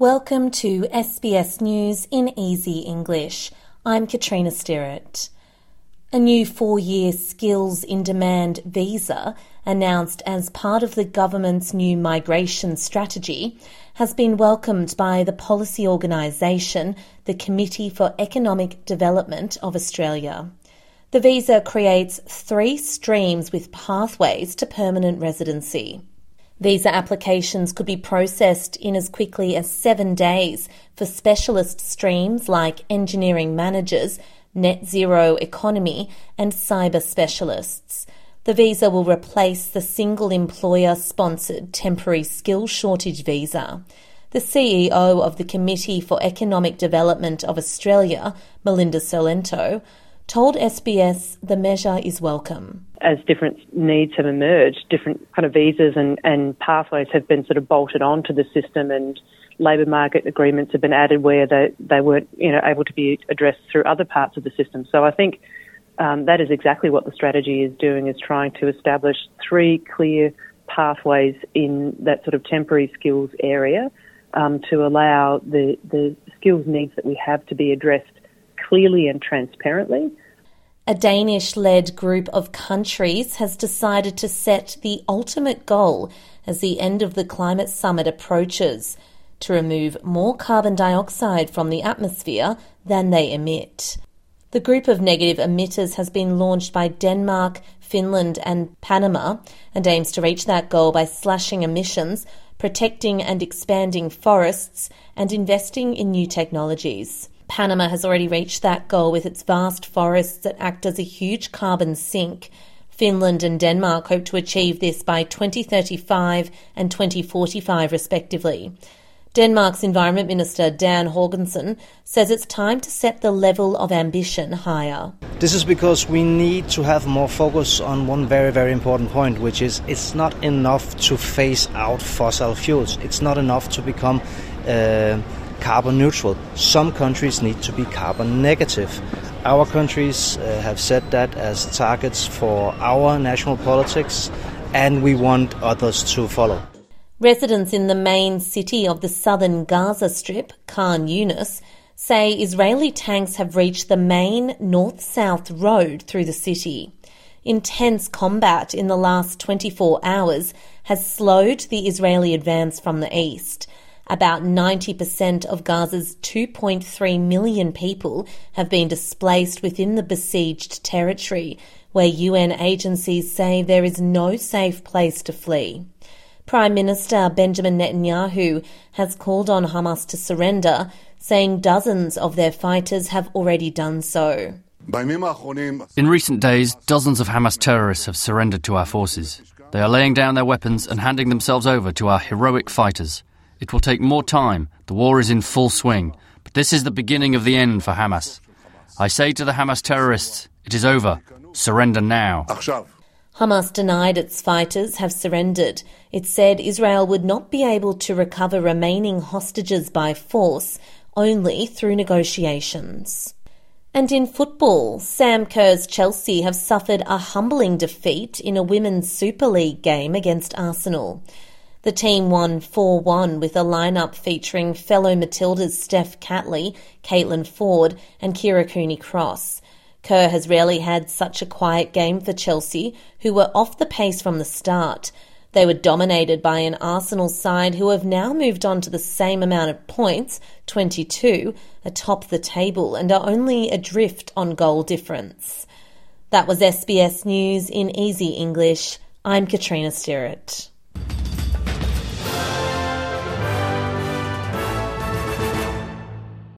Welcome to SBS News in Easy English. I'm Katrina Stirrett. A new four year skills in demand visa, announced as part of the government's new migration strategy, has been welcomed by the policy organisation, the Committee for Economic Development of Australia. The visa creates three streams with pathways to permanent residency. Visa applications could be processed in as quickly as seven days for specialist streams like engineering managers, net zero economy, and cyber specialists. The visa will replace the single employer sponsored temporary skill shortage visa. The CEO of the Committee for Economic Development of Australia, Melinda Cilento, told SBS the measure is welcome. As different needs have emerged, different kind of visas and, and pathways have been sort of bolted onto the system and labour market agreements have been added where they, they weren't you know, able to be addressed through other parts of the system. So I think um, that is exactly what the strategy is doing, is trying to establish three clear pathways in that sort of temporary skills area um, to allow the, the skills needs that we have to be addressed clearly and transparently. A Danish led group of countries has decided to set the ultimate goal as the end of the climate summit approaches to remove more carbon dioxide from the atmosphere than they emit. The group of negative emitters has been launched by Denmark, Finland, and Panama and aims to reach that goal by slashing emissions, protecting and expanding forests, and investing in new technologies. Panama has already reached that goal with its vast forests that act as a huge carbon sink. Finland and Denmark hope to achieve this by 2035 and 2045, respectively. Denmark's Environment Minister Dan Jorgensen says it's time to set the level of ambition higher. This is because we need to have more focus on one very, very important point, which is it's not enough to phase out fossil fuels. It's not enough to become uh, carbon neutral. Some countries need to be carbon negative. Our countries uh, have set that as targets for our national politics, and we want others to follow. Residents in the main city of the southern Gaza Strip, Khan Yunis, say Israeli tanks have reached the main north south road through the city. Intense combat in the last 24 hours has slowed the Israeli advance from the east. About 90% of Gaza's 2.3 million people have been displaced within the besieged territory, where UN agencies say there is no safe place to flee. Prime Minister Benjamin Netanyahu has called on Hamas to surrender, saying dozens of their fighters have already done so. In recent days, dozens of Hamas terrorists have surrendered to our forces. They are laying down their weapons and handing themselves over to our heroic fighters. It will take more time. The war is in full swing. But this is the beginning of the end for Hamas. I say to the Hamas terrorists, it is over. Surrender now. Hamas denied its fighters have surrendered. It said Israel would not be able to recover remaining hostages by force, only through negotiations. And in football, Sam Kerr's Chelsea have suffered a humbling defeat in a Women's Super League game against Arsenal. The team won 4 1 with a lineup featuring fellow Matildas Steph Catley, Caitlin Foord, and Kyra Cooney Cross. Kerr has rarely had such a quiet game for Chelsea, who were off the pace from the start. They were dominated by an Arsenal side who have now moved on to the same amount of points, 22, atop the table and are only adrift on goal difference. That was SBS News in Easy English. I'm Katrina Stirrett.